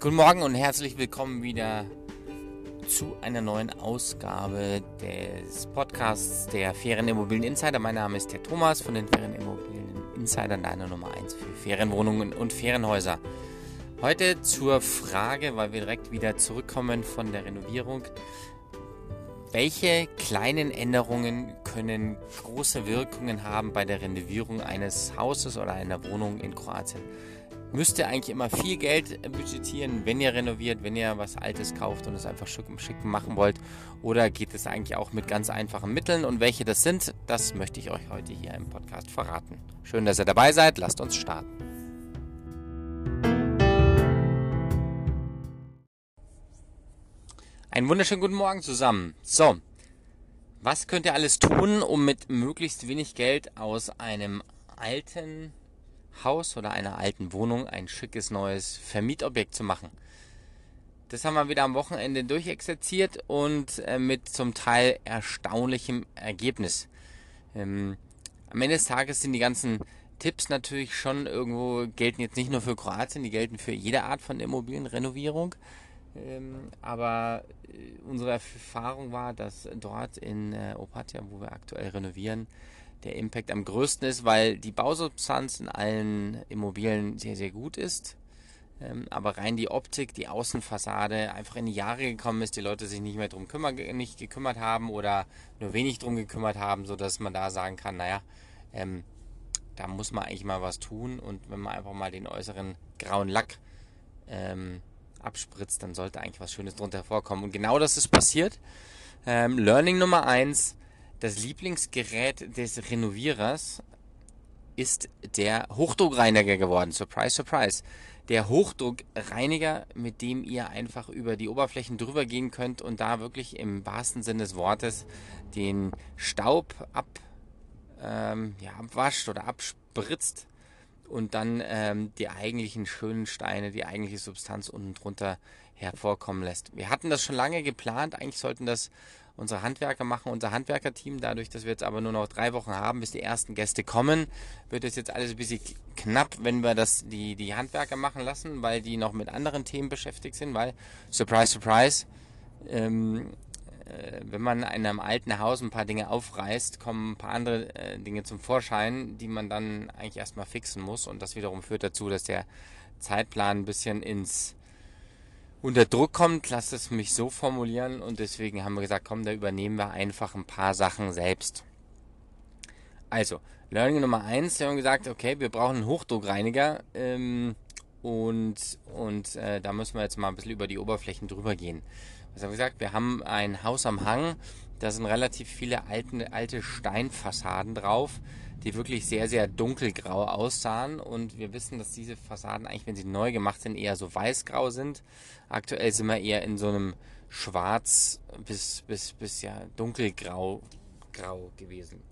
Guten Morgen und herzlich willkommen wieder zu einer neuen Ausgabe des Podcasts der Fairen Immobilien Insider. Mein Name ist der Thomas von den Fairen Immobilien Insidern, deiner Nummer 1 für Ferienwohnungen und Ferienhäuser. Heute zur Frage, weil wir direkt wieder zurückkommen von der Renovierung. Welche kleinen Änderungen können große Wirkungen haben bei der Renovierung eines Hauses oder einer Wohnung in Kroatien? Müsst ihr eigentlich immer viel Geld budgetieren, wenn ihr renoviert, wenn ihr was Altes kauft und es einfach schick, schick machen wollt? Oder geht es eigentlich auch mit ganz einfachen Mitteln? Und welche das sind, das möchte ich euch heute hier im Podcast verraten. Schön, dass ihr dabei seid. Lasst uns starten. Einen wunderschönen guten Morgen zusammen. So, was könnt ihr alles tun, um mit möglichst wenig Geld aus einem alten Haus oder einer alten Wohnung ein schickes neues Vermietobjekt zu machen. Das haben wir wieder am Wochenende durchexerziert und äh, mit zum Teil erstaunlichem Ergebnis. Ähm, am Ende des Tages sind die ganzen Tipps natürlich schon irgendwo, gelten jetzt nicht nur für Kroatien, die gelten für jede Art von Immobilienrenovierung. Ähm, aber äh, unsere Erfahrung war, dass dort in äh, Opatia, wo wir aktuell renovieren, der Impact am größten ist, weil die Bausubstanz in allen Immobilien sehr, sehr gut ist. Ähm, aber rein die Optik, die Außenfassade einfach in die Jahre gekommen ist, die Leute sich nicht mehr drum kümmer, nicht gekümmert haben oder nur wenig drum gekümmert haben, sodass man da sagen kann, naja, ähm, da muss man eigentlich mal was tun und wenn man einfach mal den äußeren grauen Lack ähm, abspritzt, dann sollte eigentlich was Schönes drunter hervorkommen. Und genau das ist passiert. Ähm, Learning Nummer eins das Lieblingsgerät des Renovierers ist der Hochdruckreiniger geworden. Surprise, surprise. Der Hochdruckreiniger, mit dem ihr einfach über die Oberflächen drüber gehen könnt und da wirklich im wahrsten Sinne des Wortes den Staub ab, ähm, ja, abwascht oder abspritzt und dann ähm, die eigentlichen schönen Steine, die eigentliche Substanz unten drunter hervorkommen lässt. Wir hatten das schon lange geplant. Eigentlich sollten das unsere Handwerker machen, unser Handwerkerteam. Dadurch, dass wir jetzt aber nur noch drei Wochen haben, bis die ersten Gäste kommen, wird es jetzt alles ein bisschen knapp, wenn wir das die, die Handwerker machen lassen, weil die noch mit anderen Themen beschäftigt sind, weil, surprise, surprise, ähm, äh, wenn man in einem alten Haus ein paar Dinge aufreißt, kommen ein paar andere äh, Dinge zum Vorschein, die man dann eigentlich erstmal fixen muss. Und das wiederum führt dazu, dass der Zeitplan ein bisschen ins unter Druck kommt, lasst es mich so formulieren und deswegen haben wir gesagt, komm, da übernehmen wir einfach ein paar Sachen selbst. Also, Learning Nummer eins, wir haben gesagt, okay, wir brauchen einen Hochdruckreiniger ähm, und, und äh, da müssen wir jetzt mal ein bisschen über die Oberflächen drüber gehen. Was haben wir gesagt? Wir haben ein Haus am Hang, da sind relativ viele alte, alte Steinfassaden drauf die wirklich sehr, sehr dunkelgrau aussahen. Und wir wissen, dass diese Fassaden eigentlich, wenn sie neu gemacht sind, eher so weißgrau sind. Aktuell sind wir eher in so einem schwarz bis, bis, bis ja dunkelgrau grau gewesen.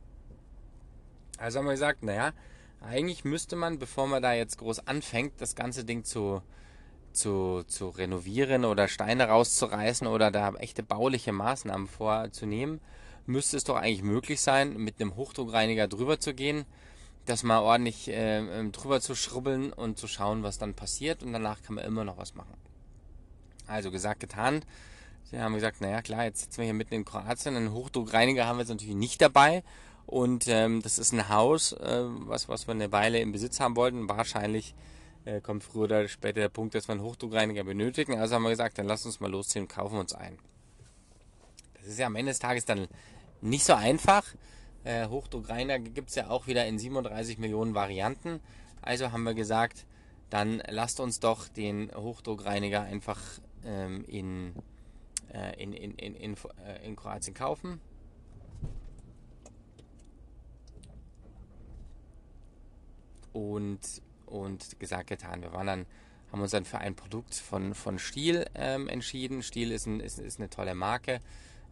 Also haben wir gesagt, naja, eigentlich müsste man, bevor man da jetzt groß anfängt, das ganze Ding zu, zu, zu renovieren oder Steine rauszureißen oder da echte bauliche Maßnahmen vorzunehmen, müsste es doch eigentlich möglich sein, mit einem Hochdruckreiniger drüber zu gehen, das mal ordentlich äh, ähm, drüber zu schrubbeln und zu schauen, was dann passiert und danach kann man immer noch was machen. Also gesagt, getan. Sie haben gesagt, naja klar, jetzt sitzen wir hier mitten in Kroatien, einen Hochdruckreiniger haben wir jetzt natürlich nicht dabei und ähm, das ist ein Haus, äh, was, was wir eine Weile im Besitz haben wollten. Wahrscheinlich äh, kommt früher oder später der Punkt, dass wir einen Hochdruckreiniger benötigen. Also haben wir gesagt, dann lass uns mal losziehen und kaufen uns einen. Das ist ja am Ende des Tages dann nicht so einfach. Äh, Hochdruckreiniger gibt es ja auch wieder in 37 Millionen Varianten. Also haben wir gesagt, dann lasst uns doch den Hochdruckreiniger einfach ähm, in, äh, in, in, in, in, äh, in Kroatien kaufen. Und, und gesagt, getan. Wir waren dann, haben uns dann für ein Produkt von, von Stiel ähm, entschieden. Stiel ist, ein, ist, ist eine tolle Marke.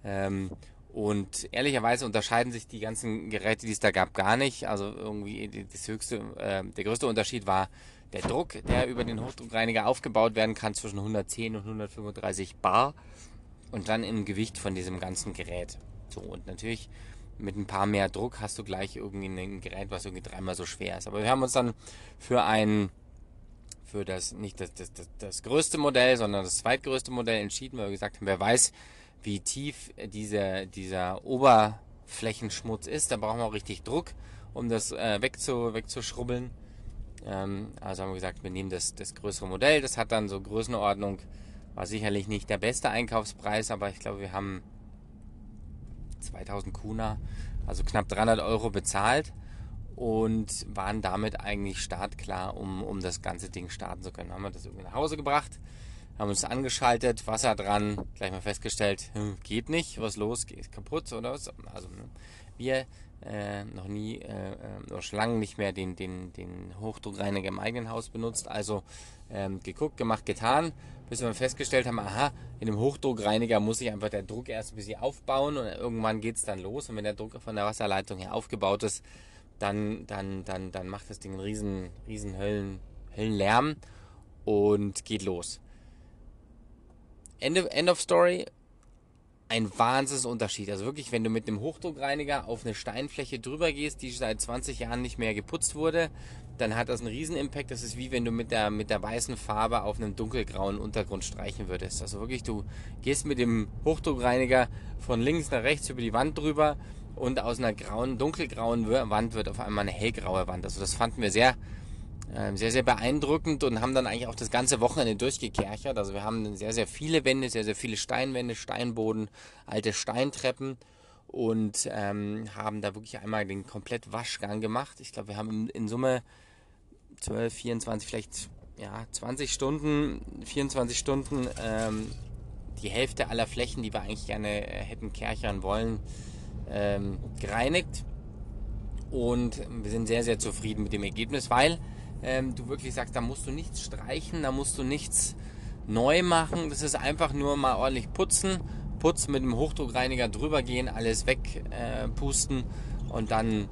Ähm, und ehrlicherweise unterscheiden sich die ganzen Geräte, die es da gab, gar nicht. Also irgendwie das höchste, äh, der größte Unterschied war der Druck, der über den Hochdruckreiniger aufgebaut werden kann zwischen 110 und 135 Bar und dann im Gewicht von diesem ganzen Gerät. So und natürlich mit ein paar mehr Druck hast du gleich irgendwie ein Gerät, was irgendwie dreimal so schwer ist. Aber wir haben uns dann für ein für das, nicht das, das, das, das größte Modell, sondern das zweitgrößte Modell entschieden, weil wir gesagt haben, wer weiß, wie tief diese, dieser Oberflächenschmutz ist. Da brauchen wir auch richtig Druck, um das äh, wegzu, wegzuschrubbeln. Ähm, also haben wir gesagt, wir nehmen das, das größere Modell. Das hat dann so Größenordnung, war sicherlich nicht der beste Einkaufspreis, aber ich glaube, wir haben 2000 Kuna, also knapp 300 Euro bezahlt und waren damit eigentlich startklar, um, um das ganze Ding starten zu können. Haben wir das irgendwie nach Hause gebracht, haben uns angeschaltet, Wasser dran, gleich mal festgestellt, hm, geht nicht, was los, geht kaputt oder was. Also ne, wir äh, noch nie äh, äh, oder schon lange nicht mehr den, den, den Hochdruckreiniger im eigenen Haus benutzt. Also ähm, geguckt, gemacht, getan, bis wir festgestellt haben, aha, in dem Hochdruckreiniger muss sich einfach der Druck erst ein bisschen aufbauen und irgendwann geht es dann los. Und wenn der Druck von der Wasserleitung her aufgebaut ist, dann, dann, dann, dann macht das Ding einen riesen, riesen Höllen, Höllenlärm und geht los. Ende, End of Story. Ein Wahnsinnsunterschied. Also wirklich, wenn du mit einem Hochdruckreiniger auf eine Steinfläche drüber gehst, die seit 20 Jahren nicht mehr geputzt wurde, dann hat das einen riesen Impact. Das ist wie wenn du mit der, mit der weißen Farbe auf einem dunkelgrauen Untergrund streichen würdest. Also wirklich, du gehst mit dem Hochdruckreiniger von links nach rechts über die Wand drüber und aus einer grauen, dunkelgrauen Wand wird auf einmal eine hellgraue Wand. Also das fanden wir sehr, sehr, sehr beeindruckend und haben dann eigentlich auch das ganze Wochenende durchgekerchert. Also wir haben sehr, sehr viele Wände, sehr, sehr viele Steinwände, Steinboden, alte Steintreppen und ähm, haben da wirklich einmal den komplett Waschgang gemacht. Ich glaube, wir haben in, in Summe 12, 24, vielleicht ja, 20 Stunden, 24 Stunden ähm, die Hälfte aller Flächen, die wir eigentlich gerne äh, hätten kerchern wollen, ähm, gereinigt und wir sind sehr, sehr zufrieden mit dem Ergebnis, weil ähm, du wirklich sagst, da musst du nichts streichen, da musst du nichts neu machen, das ist einfach nur mal ordentlich putzen, putzen mit dem Hochdruckreiniger drüber gehen, alles wegpusten äh, und dann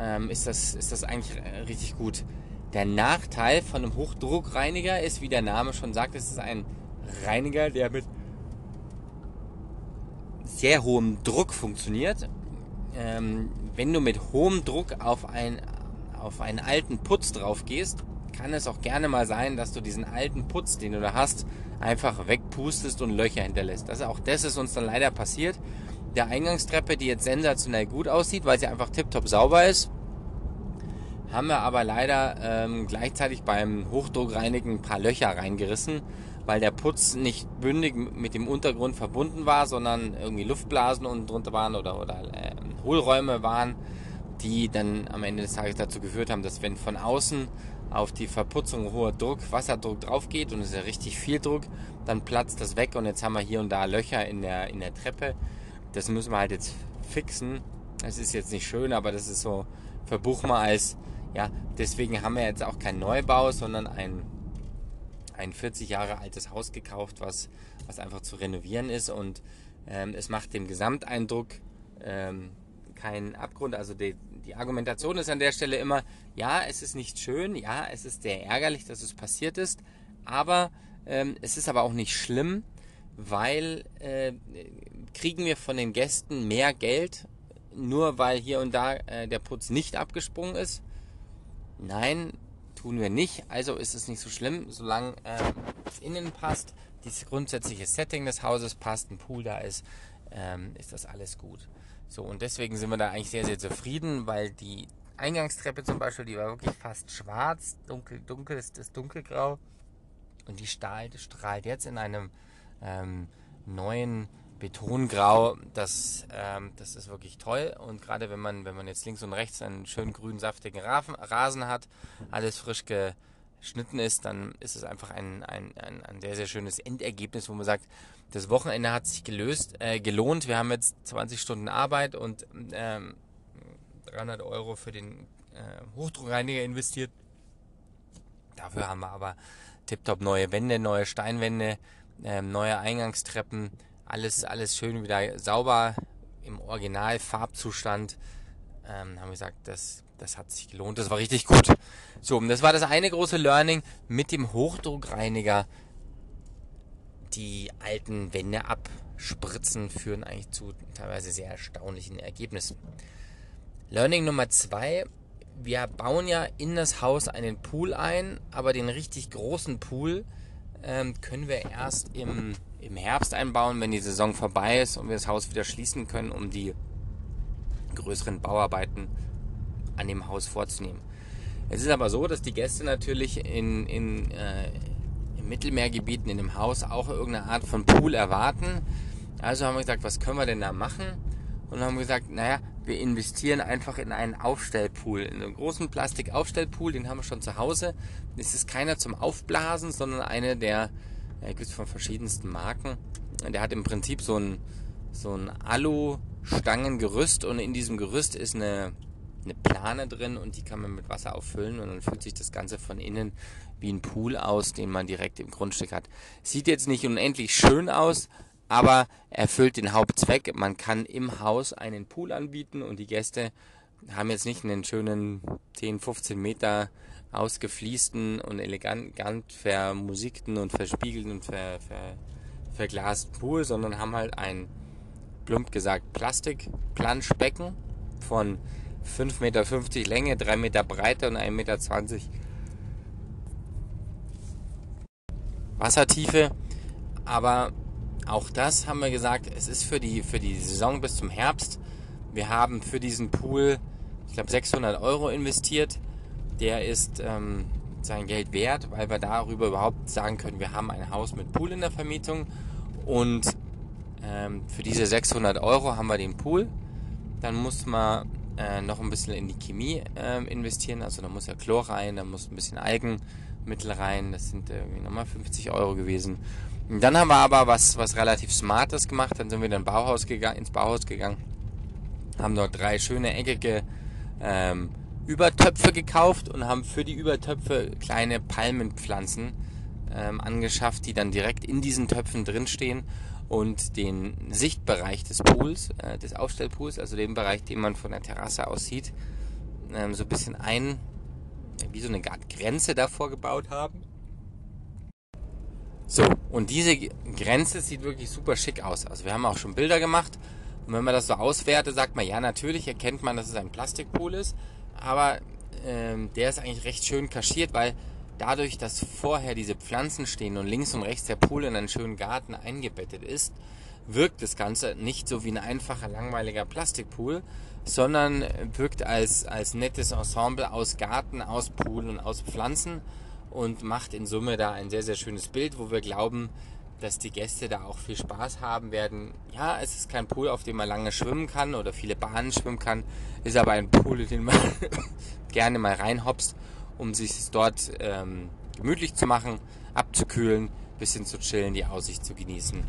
ähm, ist, das, ist das eigentlich äh, richtig gut. Der Nachteil von einem Hochdruckreiniger ist, wie der Name schon sagt, es ist ein Reiniger, der mit sehr hohem Druck funktioniert. Ähm, wenn du mit hohem Druck auf, ein, auf einen alten Putz drauf gehst, kann es auch gerne mal sein, dass du diesen alten Putz, den du da hast, einfach wegpustest und Löcher hinterlässt. Das, auch das ist uns dann leider passiert. Der Eingangstreppe, die jetzt sensationell gut aussieht, weil sie einfach tiptop sauber ist, haben wir aber leider ähm, gleichzeitig beim Hochdruckreinigen ein paar Löcher reingerissen weil der Putz nicht bündig mit dem Untergrund verbunden war, sondern irgendwie Luftblasen unten drunter waren oder, oder äh, Hohlräume waren, die dann am Ende des Tages dazu geführt haben, dass wenn von außen auf die Verputzung hoher Druck, Wasserdruck drauf geht und es ist ja richtig viel Druck, dann platzt das weg und jetzt haben wir hier und da Löcher in der, in der Treppe. Das müssen wir halt jetzt fixen. Es ist jetzt nicht schön, aber das ist so, verbuch mal als, ja, deswegen haben wir jetzt auch keinen Neubau, sondern ein ein 40 Jahre altes Haus gekauft, was, was einfach zu renovieren ist und ähm, es macht dem Gesamteindruck ähm, keinen Abgrund. Also die, die Argumentation ist an der Stelle immer, ja, es ist nicht schön, ja, es ist sehr ärgerlich, dass es passiert ist, aber ähm, es ist aber auch nicht schlimm, weil äh, kriegen wir von den Gästen mehr Geld, nur weil hier und da äh, der Putz nicht abgesprungen ist? Nein, tun wir nicht. Also ist es nicht so schlimm, solange ähm, es innen passt, das grundsätzliche Setting des Hauses passt, ein Pool da ist, ähm, ist das alles gut. So, und deswegen sind wir da eigentlich sehr, sehr zufrieden, weil die Eingangstreppe zum Beispiel, die war wirklich fast schwarz, dunkel, dunkel ist das dunkelgrau. Und die strahlt, strahlt jetzt in einem ähm, neuen Betongrau, das, ähm, das ist wirklich toll. Und gerade wenn man, wenn man jetzt links und rechts einen schönen grün saftigen Rasen hat, alles frisch geschnitten ist, dann ist es einfach ein, ein, ein, ein sehr, sehr schönes Endergebnis, wo man sagt, das Wochenende hat sich gelöst, äh, gelohnt. Wir haben jetzt 20 Stunden Arbeit und ähm, 300 Euro für den äh, Hochdruckreiniger investiert. Dafür haben wir aber tiptop neue Wände, neue Steinwände, äh, neue Eingangstreppen, alles, alles schön wieder sauber im Original-Farbzustand. Ähm, haben gesagt, das, das hat sich gelohnt, das war richtig gut. So, und das war das eine große Learning mit dem Hochdruckreiniger. Die alten Wände abspritzen führen eigentlich zu teilweise sehr erstaunlichen Ergebnissen. Learning Nummer zwei, wir bauen ja in das Haus einen Pool ein, aber den richtig großen Pool ähm, können wir erst im, im Herbst einbauen, wenn die Saison vorbei ist und wir das Haus wieder schließen können, um die größeren Bauarbeiten an dem Haus vorzunehmen. Es ist aber so, dass die Gäste natürlich in, in, äh, in Mittelmeergebieten in dem Haus auch irgendeine Art von Pool erwarten. Also haben wir gesagt, was können wir denn da machen? Und haben gesagt, naja, wir investieren einfach in einen Aufstellpool, in einen großen Plastikaufstellpool, den haben wir schon zu Hause. Es ist keiner zum Aufblasen, sondern eine der, ja, gibt es von verschiedensten Marken. Der hat im Prinzip so ein, so ein Alu-Stangengerüst und in diesem Gerüst ist eine, eine Plane drin und die kann man mit Wasser auffüllen und dann fühlt sich das Ganze von innen wie ein Pool aus, den man direkt im Grundstück hat. Sieht jetzt nicht unendlich schön aus, aber erfüllt den Hauptzweck. Man kann im Haus einen Pool anbieten und die Gäste haben jetzt nicht einen schönen 10, 15 Meter ausgefließten und elegant vermusikten und verspiegelten und ver, ver, verglasten Pool, sondern haben halt ein, plump gesagt, Plastikplanschbecken von 5,50 Meter Länge, 3 Meter Breite und 1,20 Meter Wassertiefe. Aber auch das haben wir gesagt, es ist für die, für die Saison bis zum Herbst. Wir haben für diesen Pool, ich glaube, 600 Euro investiert. Der ist ähm, sein Geld wert, weil wir darüber überhaupt sagen können, wir haben ein Haus mit Pool in der Vermietung. Und ähm, für diese 600 Euro haben wir den Pool. Dann muss man äh, noch ein bisschen in die Chemie äh, investieren. Also da muss ja Chlor rein, da muss ein bisschen Algenmittel rein. Das sind irgendwie nochmal 50 Euro gewesen. Dann haben wir aber was, was relativ Smartes gemacht. Dann sind wir in Bauhaus ins Bauhaus gegangen, haben dort drei schöne eckige ähm, Übertöpfe gekauft und haben für die Übertöpfe kleine Palmenpflanzen ähm, angeschafft, die dann direkt in diesen Töpfen drinstehen und den Sichtbereich des Pools, äh, des Aufstellpools, also den Bereich, den man von der Terrasse aus sieht, ähm, so ein bisschen ein, wie so eine Grenze davor gebaut haben. So, und diese Grenze sieht wirklich super schick aus. Also wir haben auch schon Bilder gemacht. Und wenn man das so auswertet, sagt man, ja, natürlich erkennt man, dass es ein Plastikpool ist. Aber ähm, der ist eigentlich recht schön kaschiert, weil dadurch, dass vorher diese Pflanzen stehen und links und rechts der Pool in einen schönen Garten eingebettet ist, wirkt das Ganze nicht so wie ein einfacher, langweiliger Plastikpool, sondern wirkt als, als nettes Ensemble aus Garten, aus Pool und aus Pflanzen und macht in Summe da ein sehr, sehr schönes Bild, wo wir glauben, dass die Gäste da auch viel Spaß haben werden. Ja, es ist kein Pool, auf dem man lange schwimmen kann oder viele Bahnen schwimmen kann, ist aber ein Pool, den man gerne mal reinhopst, um sich dort ähm, gemütlich zu machen, abzukühlen, bisschen zu chillen, die Aussicht zu genießen.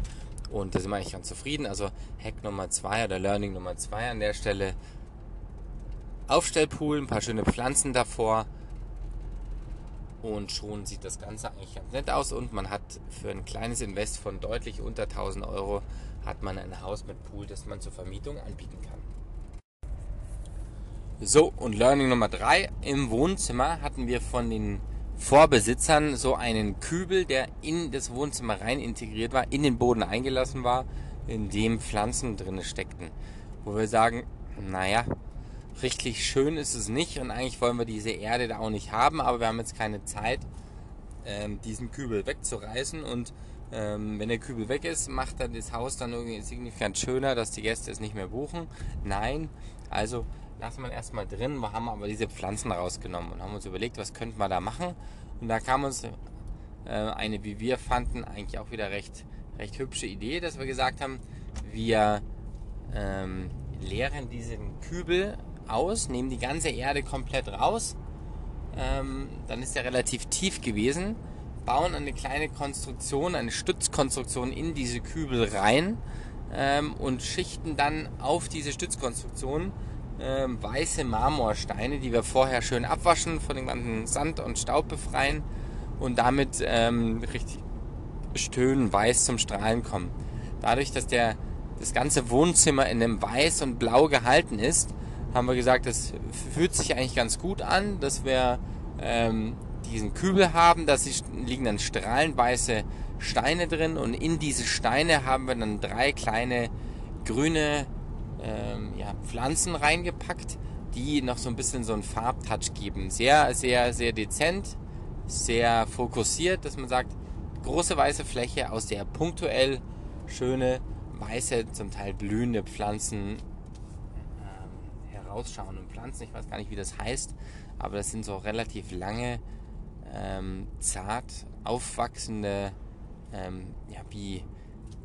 Und da sind wir eigentlich ganz zufrieden. Also Hack Nummer 2 oder Learning Nummer 2 an der Stelle. Aufstellpool, ein paar schöne Pflanzen davor und schon sieht das Ganze eigentlich ganz nett aus und man hat für ein kleines Invest von deutlich unter 1000 Euro hat man ein Haus mit Pool, das man zur Vermietung anbieten kann. So, und Learning Nummer 3. Im Wohnzimmer hatten wir von den Vorbesitzern so einen Kübel, der in das Wohnzimmer rein integriert war, in den Boden eingelassen war, in dem Pflanzen drin steckten. Wo wir sagen, naja, richtig schön ist es nicht und eigentlich wollen wir diese Erde da auch nicht haben, aber wir haben jetzt keine Zeit, ähm, diesen Kübel wegzureißen und ähm, wenn der Kübel weg ist, macht dann das Haus dann irgendwie signifikant schöner, dass die Gäste es nicht mehr buchen. Nein, also lassen wir erstmal drin, wir haben aber diese Pflanzen rausgenommen und haben uns überlegt, was könnten wir da machen und da kam uns äh, eine, wie wir fanden, eigentlich auch wieder recht, recht hübsche Idee, dass wir gesagt haben, wir ähm, leeren diesen Kübel aus, nehmen die ganze Erde komplett raus. Ähm, dann ist er relativ tief gewesen, bauen eine kleine Konstruktion, eine Stützkonstruktion in diese Kübel rein ähm, und schichten dann auf diese Stützkonstruktion ähm, weiße Marmorsteine, die wir vorher schön abwaschen, von dem ganzen Sand und Staub befreien und damit ähm, richtig schön weiß zum Strahlen kommen. Dadurch, dass der, das ganze Wohnzimmer in einem Weiß und Blau gehalten ist, haben wir gesagt, das fühlt sich eigentlich ganz gut an, dass wir ähm, diesen Kübel haben, da liegen dann strahlenweiße Steine drin und in diese Steine haben wir dann drei kleine grüne ähm, ja, Pflanzen reingepackt, die noch so ein bisschen so einen Farbtouch geben. Sehr, sehr, sehr dezent, sehr fokussiert, dass man sagt, große weiße Fläche, aus der punktuell schöne, weiße, zum Teil blühende Pflanzen ähm, herausschauen. Und Pflanzen, ich weiß gar nicht, wie das heißt, aber das sind so relativ lange, ähm, zart aufwachsende, ähm, ja, wie,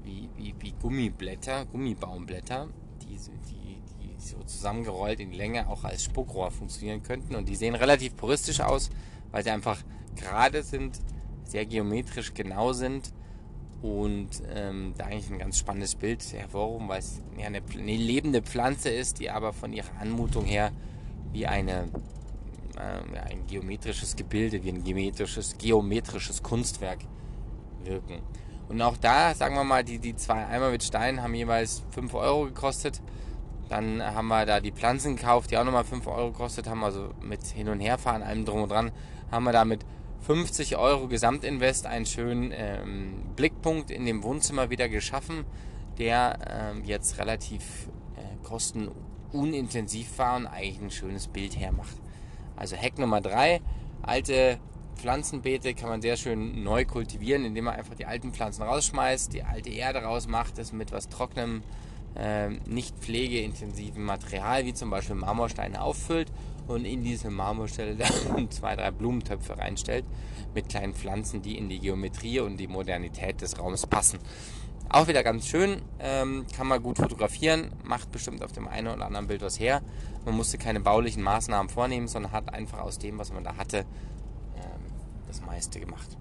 wie, wie, wie Gummiblätter, Gummibaumblätter, die, die, die so zusammengerollt in Länge auch als Spuckrohr funktionieren könnten. Und die sehen relativ puristisch aus, weil sie einfach gerade sind, sehr geometrisch genau sind und ähm, da eigentlich ein ganz spannendes Bild hervorrufen, weil es ja eine, eine, lebende Pflanze ist, die aber von ihrer Anmutung her wie eine, äh, ein geometrisches Gebilde, wie ein geometrisches, geometrisches Kunstwerk wirken. Und auch da, sagen wir mal, die, die zwei Eimer mit Stein haben jeweils 5 Euro gekostet. Dann haben wir da die Pflanzen gekauft, die auch nochmal 5 Euro gekostet haben, also mit Hin- und Herfahren, allem drum und dran, haben wir da mit 50 Euro Gesamtinvest einen schönen ähm, Blickpunkt in dem Wohnzimmer wieder geschaffen, der ähm, jetzt relativ äh, kostenunintensiv war und eigentlich ein schönes Bild hermacht. Also Hack Nummer 3, alte Pflanzenbeete kann man sehr schön neu kultivieren, indem man einfach die alten Pflanzen rausschmeißt, die alte Erde rausmacht, das mit was trockenem, äh, nicht pflegeintensiven Material, wie zum Beispiel Marmorsteine auffüllt und in diese Marmorstelle dann zwei, drei Blumentöpfe reinstellt mit kleinen Pflanzen, die in die Geometrie und die Modernität des Raums passen. Auch wieder ganz schön, ähm, kann man gut fotografieren, macht bestimmt auf dem einen oder anderen Bild was her. Man musste keine baulichen Maßnahmen vornehmen, sondern hat einfach aus dem, was man da hatte, das meiste gemacht.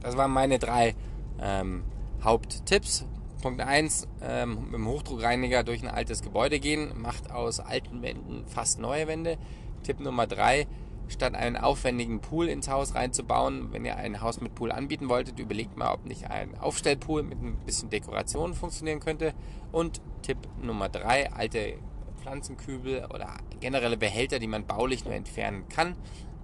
Das waren meine drei ähm, Haupttipps. Punkt 1, ähm, mit dem Hochdruckreiniger durch ein altes Gebäude gehen, macht aus alten Wänden fast neue Wände. Tipp Nummer 3, statt einen aufwendigen Pool ins Haus reinzubauen, wenn ihr ein Haus mit Pool anbieten wolltet, überlegt mal, ob nicht ein Aufstellpool mit ein bisschen Dekoration funktionieren könnte. Und Tipp Nummer 3, alte Pflanzenkübel oder generelle Behälter, die man baulich nur entfernen kann.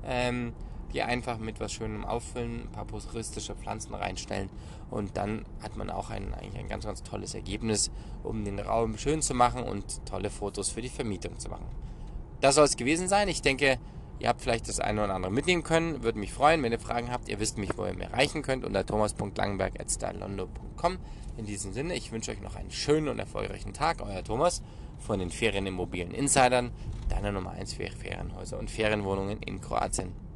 Ähm, die einfach mit was Schönem auffüllen, ein paar puristische Pflanzen reinstellen und dann hat man auch ein, eigentlich ein ganz, ganz tolles Ergebnis, um den Raum schön zu machen und tolle Fotos für die Vermietung zu machen. Das soll es gewesen sein. Ich denke, ihr habt vielleicht das eine oder andere mitnehmen können. Würde mich freuen, wenn ihr Fragen habt. Ihr wisst mich, wo ihr mir erreichen könnt unter thomas.langenberg.stylelondo.com. In diesem Sinne, ich wünsche euch noch einen schönen und erfolgreichen Tag. Euer Thomas von den Ferienimmobilien Insidern, deiner Nummer 1 für Ferienhäuser und Ferienwohnungen in Kroatien.